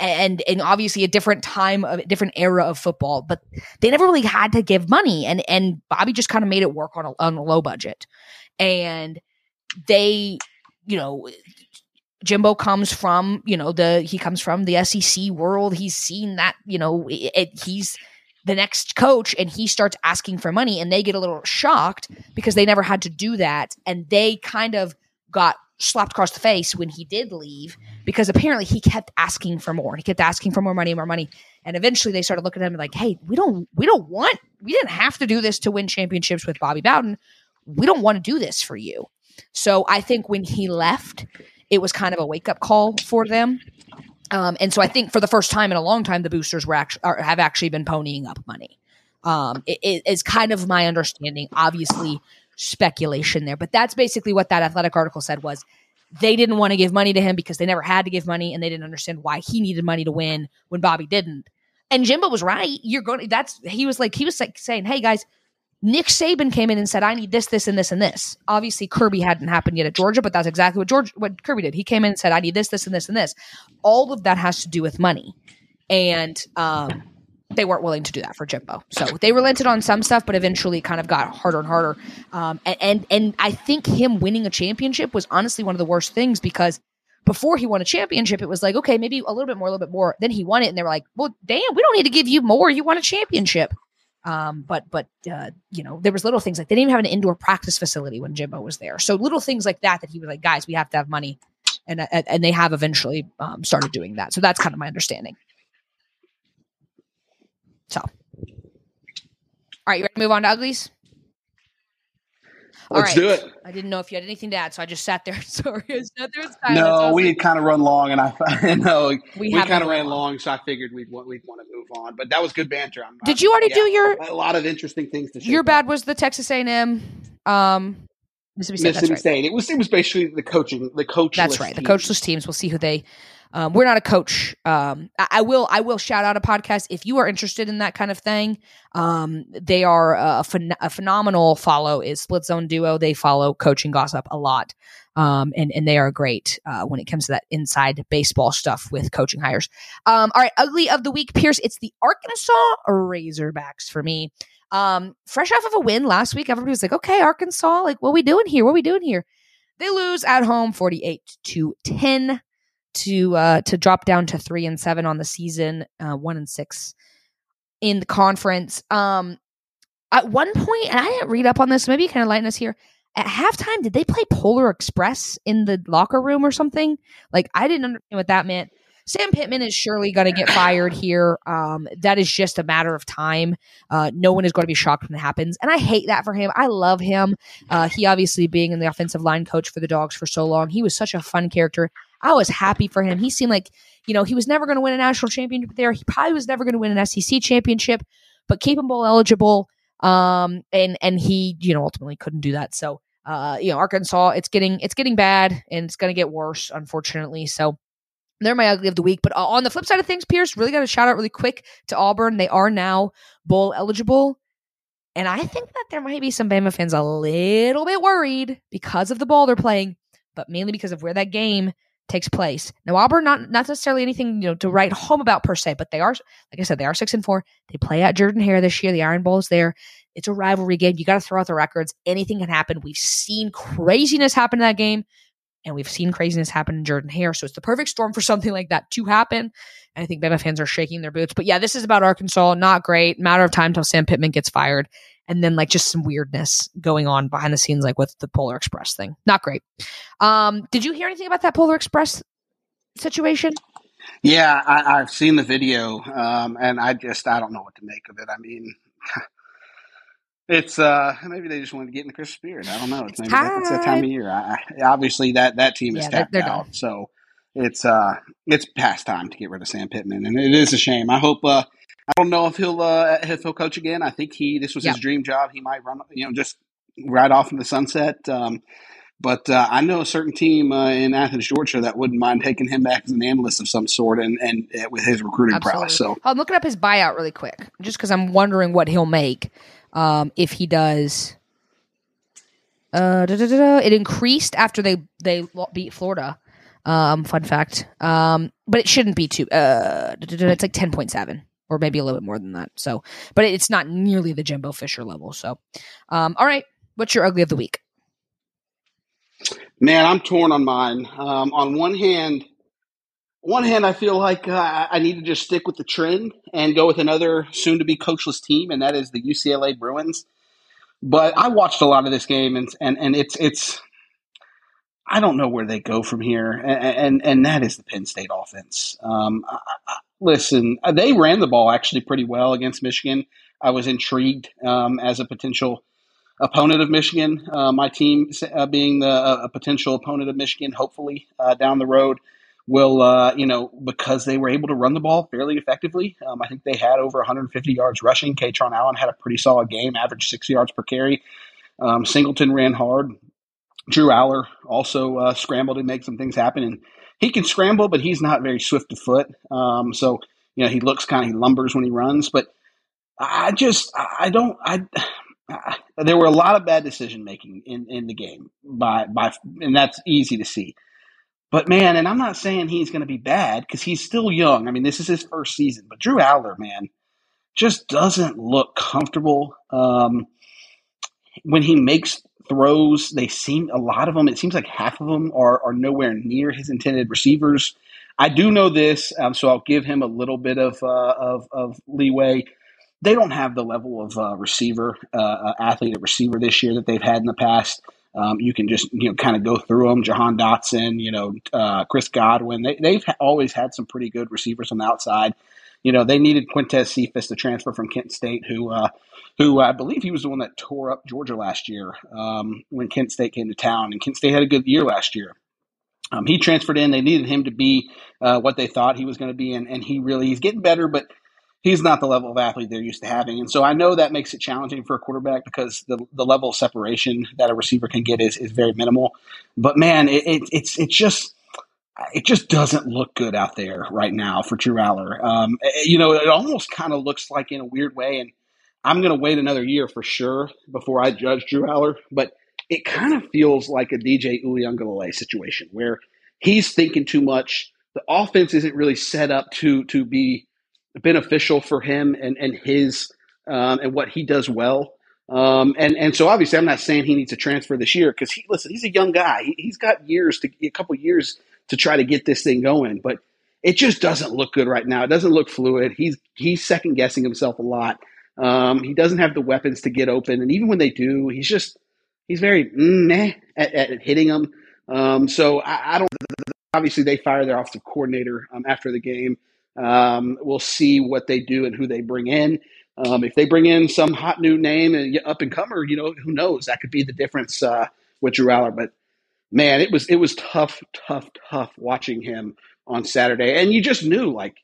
And and obviously a different time of a different era of football, but they never really had to give money, and and Bobby just kind of made it work on a, on a low budget, and they, you know, Jimbo comes from you know the he comes from the SEC world. He's seen that you know it, it, he's the next coach and he starts asking for money and they get a little shocked because they never had to do that and they kind of got slapped across the face when he did leave because apparently he kept asking for more. He kept asking for more money, more money, and eventually they started looking at him like, "Hey, we don't, we don't want, we didn't have to do this to win championships with Bobby Bowden. We don't want to do this for you." So I think when he left, it was kind of a wake up call for them. Um, and so I think for the first time in a long time, the boosters were actually have actually been ponying up money. Um, it, it is kind of my understanding. Obviously, speculation there, but that's basically what that athletic article said was they didn't want to give money to him because they never had to give money and they didn't understand why he needed money to win when Bobby didn't. And Jimbo was right. You're going. to, That's he was like he was like saying, "Hey guys, Nick Saban came in and said, I need this, this, and this, and this. Obviously, Kirby hadn't happened yet at Georgia, but that's exactly what George what Kirby did. He came in and said, I need this, this, and this, and this. All of that has to do with money. And um, they weren't willing to do that for Jimbo. So they relented on some stuff, but eventually kind of got harder and harder. Um, and, and and I think him winning a championship was honestly one of the worst things because before he won a championship, it was like, okay, maybe a little bit more, a little bit more. Then he won it, and they were like, well, damn, we don't need to give you more. You won a championship. Um, but but uh, you know, there was little things like they didn't even have an indoor practice facility when Jimbo was there. So little things like that that he was like, guys, we have to have money, and and they have eventually um, started doing that. So that's kind of my understanding. So, all right, you ready to move on to uglies? Let's do it. I didn't know if you had anything to add, so I just sat there. *laughs* Sorry, I sat there. No, we had kind of run long, and I *laughs* know we, we kind of ran long. long, so I figured we'd we'd want to move on. But that was good banter. I'm, Did you already yeah, do your a lot of interesting things to? Your bad was the Texas A&M, um, Mississippi State. Mississippi State. It was it was basically the coaching, the coach. That's right. The coachless teams. We'll see who they um, we're not a coach. Um, I, I, will I will shout out a podcast if you are interested in that kind of thing. Um, they are a, a, phenomenal follow. Is Split Zone Duo. They follow coaching gossip a lot, um, and and they are great uh, when it comes to that inside baseball stuff with coaching hires. Um, all right, ugly of the week, Pierce. It's the Arkansas Razorbacks for me. Um, fresh off of a win last week, everybody was like, "Okay, Arkansas, like what are we doing here? What are we doing here?" They lose at home, forty-eight to ten to uh, to drop down to three and seven on the season, uh, one and six in the conference. Um, at one point, and I didn't read up on this. Maybe you can enlighten us here. At halftime, did they play Polar Express in the locker room or something? Like I didn't understand what that meant. Sam Pittman is surely going to get fired here. Um, that is just a matter of time. Uh, no one is going to be shocked when it happens. And I hate that for him. I love him. Uh, he obviously being in the offensive line coach for the Dogs for so long, he was such a fun character. I was happy for him. He seemed like, you know, he was never going to win a national championship there. He probably was never going to win an SEC championship, but bowl eligible. Um, and, and he, you know, ultimately couldn't do that. So, uh, you know, Arkansas, it's getting, it's getting bad and it's going to get worse, unfortunately. So, they're my ugly of the week. But on the flip side of things, Pierce, really got to shout out really quick to Auburn. They are now bowl eligible. And I think that there might be some Bama fans a little bit worried because of the ball they're playing, but mainly because of where that game takes place. Now Auburn not not necessarily anything you know to write home about per se, but they are like I said they are six and four. They play at Jordan Hare this year. The Iron Bowl is there. It's a rivalry game. You got to throw out the records. Anything can happen. We've seen craziness happen in that game, and we've seen craziness happen in Jordan Hare. So it's the perfect storm for *laughs* something like that to happen. And I think Bama fans are shaking their boots. But yeah, this is about Arkansas. Not great. Matter of time till Sam Pittman gets fired and then like just some weirdness going on behind the scenes, like with the Polar Express thing. Not great. Um, did you hear anything about that Polar Express situation? Yeah, I, have seen the video, um, and I just I don't know what to make of it. I mean, *laughs* it's uh maybe they just wanted to get in the Christmas spirit. I don't know. It's, maybe that, it's that time of year. I, obviously, that that team is yeah, tapped they're, they're out, done. so it's uh it's past time to get rid of Sam Pittman, and it is a shame. I hope uh I don't know if he'll uh, if he'll coach again. I think he this was his dream job. He might run, you know, just right off in the sunset. Um, but uh, I know a certain team uh, in Athens, Georgia, that wouldn't mind taking him back as an analyst of some sort, and and uh, with his recruiting Absolutely. prowess. So I'm looking up his buyout really quick, just because I'm wondering what he'll make um, if he does. Uh, it increased after they they beat Florida. Um, fun fact. Um, but it shouldn't be too. Uh, it's like ten point seven or maybe a little bit more than that. So, but it's not nearly the Jimbo Fisher level. So, um, all right, what's your ugly of the week? Man, I'm torn on mine. Um, on one hand, one hand, I feel like uh, I need to just stick with the trend and go with another soon-to-be coachless team, and that is the UCLA Bruins. But I watched a lot of this game, and and, and it's it's I don't know where they go from here, and and, and that is the Penn State offense. Um, I, listen, uh, they ran the ball actually pretty well against Michigan. I was intrigued um, as a potential opponent of Michigan. Uh, my team uh, being the, uh, a potential opponent of Michigan, hopefully uh, down the road. will, you know, because they were able to run the ball fairly effectively. Um, I think they had over 150 yards rushing. Kaytron Allen had a pretty solid game, averaged six yards per carry. Um, Singleton ran hard. Drew Allar also scrambled and made some things happen. And he can scramble, but he's not very swift of foot. Um, so, you know, he looks kind of, he lumbers when he runs. But I just, I don't, I, I *sighs* there were a lot of bad decision making in, in the game by, by, and that's easy to see. But man, and I'm not saying he's going to be bad because he's still young. I mean, this is his first season. But Drew Allar, man, just doesn't look comfortable. Um, when he makes throws, they seem a lot of them. It seems like half of them are are nowhere near his intended receivers. I do know this, um, so I'll give him a little bit of uh, of, of leeway. They don't have the level of uh, receiver, uh, uh athlete at receiver this year that they've had in the past. Um, you can just you know kind of go through them. Jahan Dotson, you know, uh, Chris Godwin. They, they've always had some pretty good receivers on the outside. You know, they needed Quintez Cephus to transfer from Kent State, who uh, who I believe he was the one that tore up Georgia last year um, when Kent State came to town, and Kent State had a good year last year. Um, he transferred in. They needed him to be uh, what they thought he was going to be, and, and he really he's getting better, but he's not the level of athlete they're used to having. And so I know that makes it challenging for a quarterback because the, the level of separation that a receiver can get is, is very minimal. But man, it, it, it's it's just it just doesn't look good out there right now for Drew Allar. Um, eh, you know, it almost kind of looks like in a weird way, and I'm going to wait another year for sure before I judge Drew Allar, but it kind of feels like a DJ Uiagalelei situation where he's thinking too much. The offense isn't really set up to to be beneficial for him and and his um, and what he does well. Um, and and so obviously, I'm not saying he needs to transfer this year because he listen, he's a young guy. He, has got years to a couple years to try to get this thing going, but it just doesn't look good right now. It doesn't look fluid. He's he's second guessing himself a lot. Um, he doesn't have the weapons to get open, and even when they do, he's just he's very meh at, at hitting them. Um, so I, I, don't. Obviously, they fire their offensive coordinator um, after the game. Um, we'll see what they do and who they bring in. Um, if they bring in some hot new name and up and comer, you know, who knows? That could be the difference uh, with Drew Allar. But man, it was it was tough, tough, tough watching him on Saturday, and you just knew, like,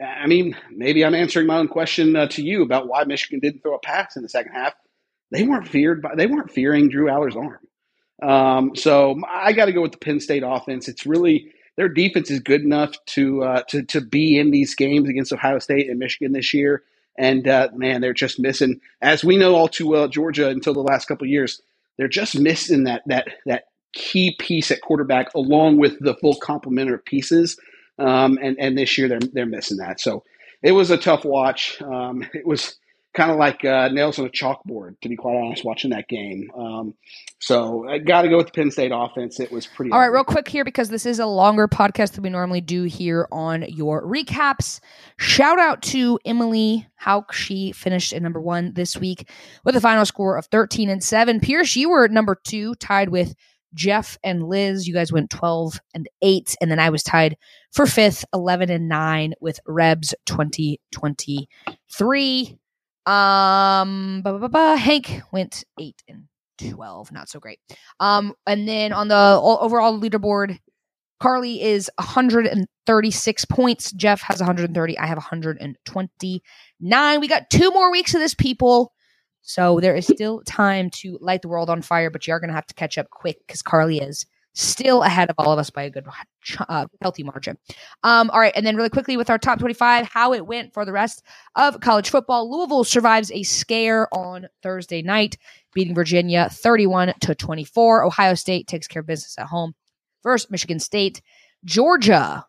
I mean, maybe I'm answering my own question uh, to you about why Michigan didn't throw a pass in the second half. They weren't feared by they weren't fearing Drew Allar's arm. Um, so I got to go with the Penn State offense. It's really their defense is good enough to uh, to to be in these games against Ohio State and Michigan this year. And uh, man, they're just missing, as we know all too well, Georgia until the last couple years, they're just missing that that that key piece at quarterback along with the full complement of pieces. Um, and and this year they're they're missing that. So it was a tough watch. Um, *laughs* it was kind of like uh, nails on a chalkboard, to be quite honest, watching that game. Um, so I got to go with the Penn State offense. It was pretty. All right, real quick here because this is a longer podcast than we normally do here on your recaps. Shout out to Emily how she finished at number one this week with a final score of thirteen and seven. Pierce, you were number two, tied with Jeff and Liz. You guys went twelve and eight, and then I was tied for fifth, eleven and nine with Rebs twenty twenty three. Um, bah, bah, bah, Hank went eight and twelve, not so great. Um, and then on the overall leaderboard, Carly is 136 points. Jeff has 130. I have 129. We got two more weeks of this, people. So there is still time to light the world on fire, but you are going to have to catch up quick because Carly is still ahead of all of us by a good uh, healthy margin. Um, all right, and then really quickly with our top 25, how it went for the rest of college football. Louisville survives a scare on Thursday night, beating Virginia 31 to 24. Ohio State takes care of business at home versus Michigan State. Georgia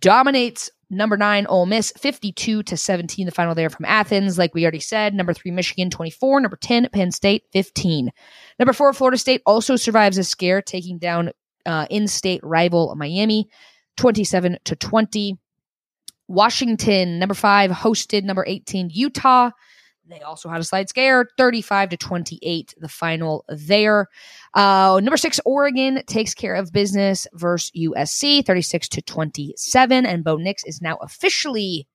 dominates number nine Ole Miss 52 to 17. The final there from Athens, like we already said. Number three Michigan 24. Number 10 Penn State 15. Number four Florida State also survives a scare, taking down uh, in-state rival Miami, 27 to 20. Washington, number five, hosted number 18 Utah. They also had a slight scare, 35 to 28, the final there. Uh, number six, Oregon takes care of business versus USC, 36 to 27. And Bo Nix is now officially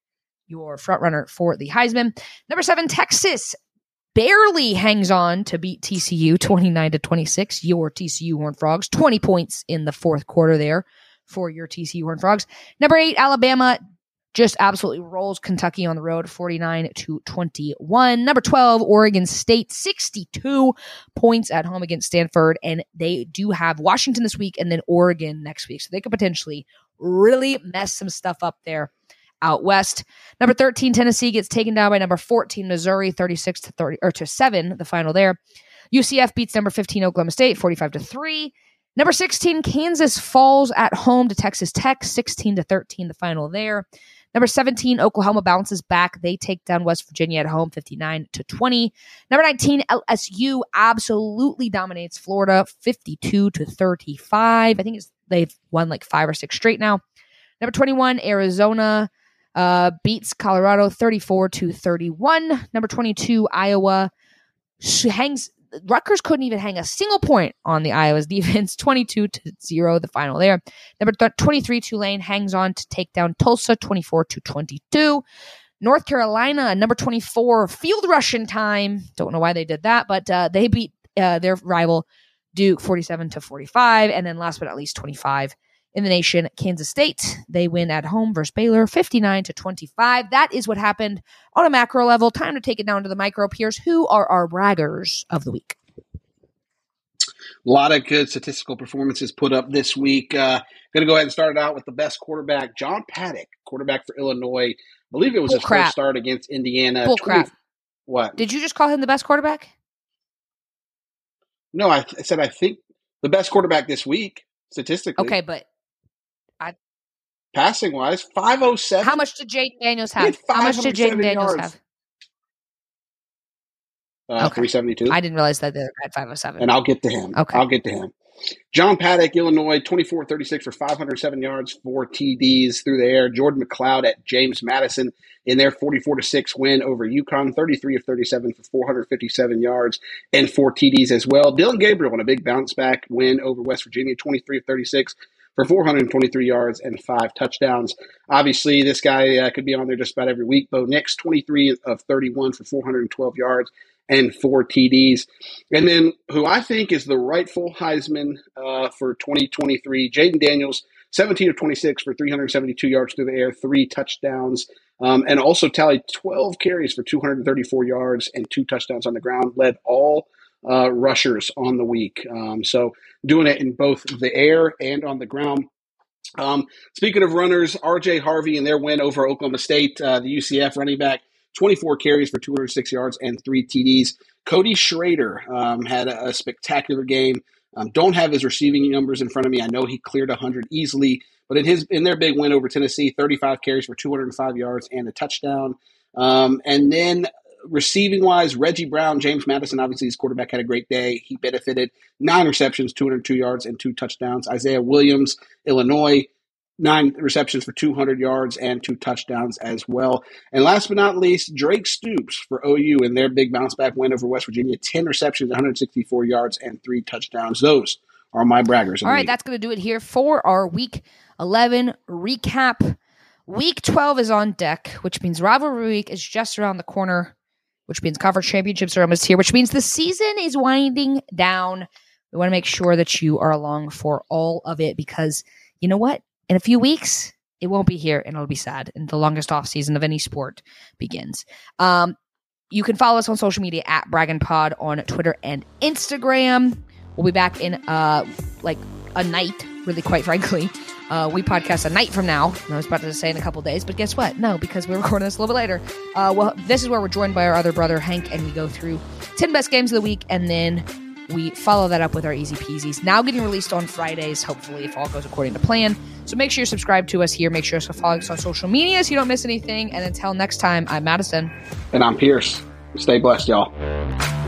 your front runner for the Heisman. Number seven, Texas barely hangs on to beat TCU 29 to 26. Your TCU Horned Frogs, 20 points in the fourth quarter there for your TCU Horned Frogs. Number eight, Alabama just absolutely rolls Kentucky on the road 49 to 21. Number 12, Oregon State 62 points at home against Stanford and they do have Washington this week and then Oregon next week. So they could potentially really mess some stuff up there out west. Number 13 Tennessee gets taken down by number 14 Missouri 36 to 30 or to 7 the final there. UCF beats number 15 Oklahoma State 45 to 3. Number 16 Kansas falls at home to Texas Tech 16 to 13 the final there. Number 17, Oklahoma bounces back. They take down West Virginia at home 59 to 20. Number 19, LSU absolutely dominates Florida 52 to 35. I think it's they've won like five or six straight now. Number 21, Arizona uh, beats Colorado 34 to 31. Number 22, Iowa hangs Rutgers couldn't even hang a single point on the Iowa's *laughs* defense, 22 to 0, the final there. Number 23, Tulane hangs on to take down Tulsa, 24 to 22. North Carolina, number 24, field rushing time. Don't know why they did that, but uh, they beat uh, their rival Duke 47 to 45. And then last but not least, 25 in the nation, Kansas State. They win at home versus Baylor 59 to 25. That is what happened on a macro level. Time to take it down to the micro Pierce. Who are our braggers of the week? A lot of good statistical performances put up this week. Uh, going to go ahead and start it out with the best quarterback, John Paddock, quarterback for Illinois. I believe it was Bull his crap. first start against Indiana. Bull 20, crap. What? Did you just call him the best quarterback? No, I, I said I think the best quarterback this week statistically. Okay, but passing wise, 507. How much did Jayden Daniels have? How much did Jayden Daniels yards. have? Uh, okay. 372. I didn't realize that they had 507. And I'll get to him. Okay. I'll get to him. John Paddock, Illinois, 24 36 for 507 yards, four TDs through the air. Jordan McCloud at James Madison in their 44 6 win over UConn, 33 of 37 for 457 yards and four TDs as well. Dillon Gabriel on a big bounce back win over West Virginia, 23 of 36 for 423 yards and five touchdowns. Obviously, this guy uh, could be on there just about every week. Bo Nix, 23 of 31 for 412 yards and four TDs. And then who I think is the rightful Heisman uh, for 2023, Jayden Daniels, 17 of 26 for 372 yards through the air, three touchdowns. Um, and also tallied 12 carries for 234 yards and two touchdowns on the ground, led all uh, rushers on the week. Um, so doing it in both the air and on the ground. Um, speaking of runners, RJ Harvey and their win over Oklahoma State, uh, the UCF running back, 24 carries for 206 yards and three TDs. Cody Schrader um, had a, a, spectacular game. Um, don't have his receiving numbers in front of me. I know he cleared 100 easily, but in his in their big win over Tennessee, 35 carries for 205 yards and a touchdown. Um, and then receiving wise, Reggie Brown, James Madison, obviously his quarterback had a great day. He benefited nine receptions, 202 yards, and two touchdowns. Isaiah Williams, Illinois, nine receptions for 200 yards and two touchdowns as well. And last but not least, Drake Stoops for OU in their big bounce back win over West Virginia, 10 receptions, 164 yards, and three touchdowns. Those are my braggers. All right, that's going to do it here for our week 11 recap. Week 12 is on deck, which means rivalry week is just around the corner which means conference championships are almost here, which means the season is winding down. We want to make sure that you are along for all of it because you know what? In a few weeks, it won't be here and it'll be sad. And the longest off season of any sport begins. Um, you can follow us on social media at Braggin Pod on Twitter and Instagram. We'll be back in uh like a night, really quite frankly. Uh, we podcast a night from now. I was about to say in a couple days, but guess what? No, because we're *laughs* recording this a little bit later. Uh, well, this is where we're joined by our other brother Hank, and we go through ten best games of the week, and then we follow that up with our easy peasies. Now getting released on Fridays, hopefully, if all goes according to plan. So make sure you subscribe to us here. Make sure to follow us on social media so you don't miss anything. And until next time, I'm Madison. And I'm Pierce. Stay blessed, y'all.